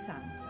Massimiliano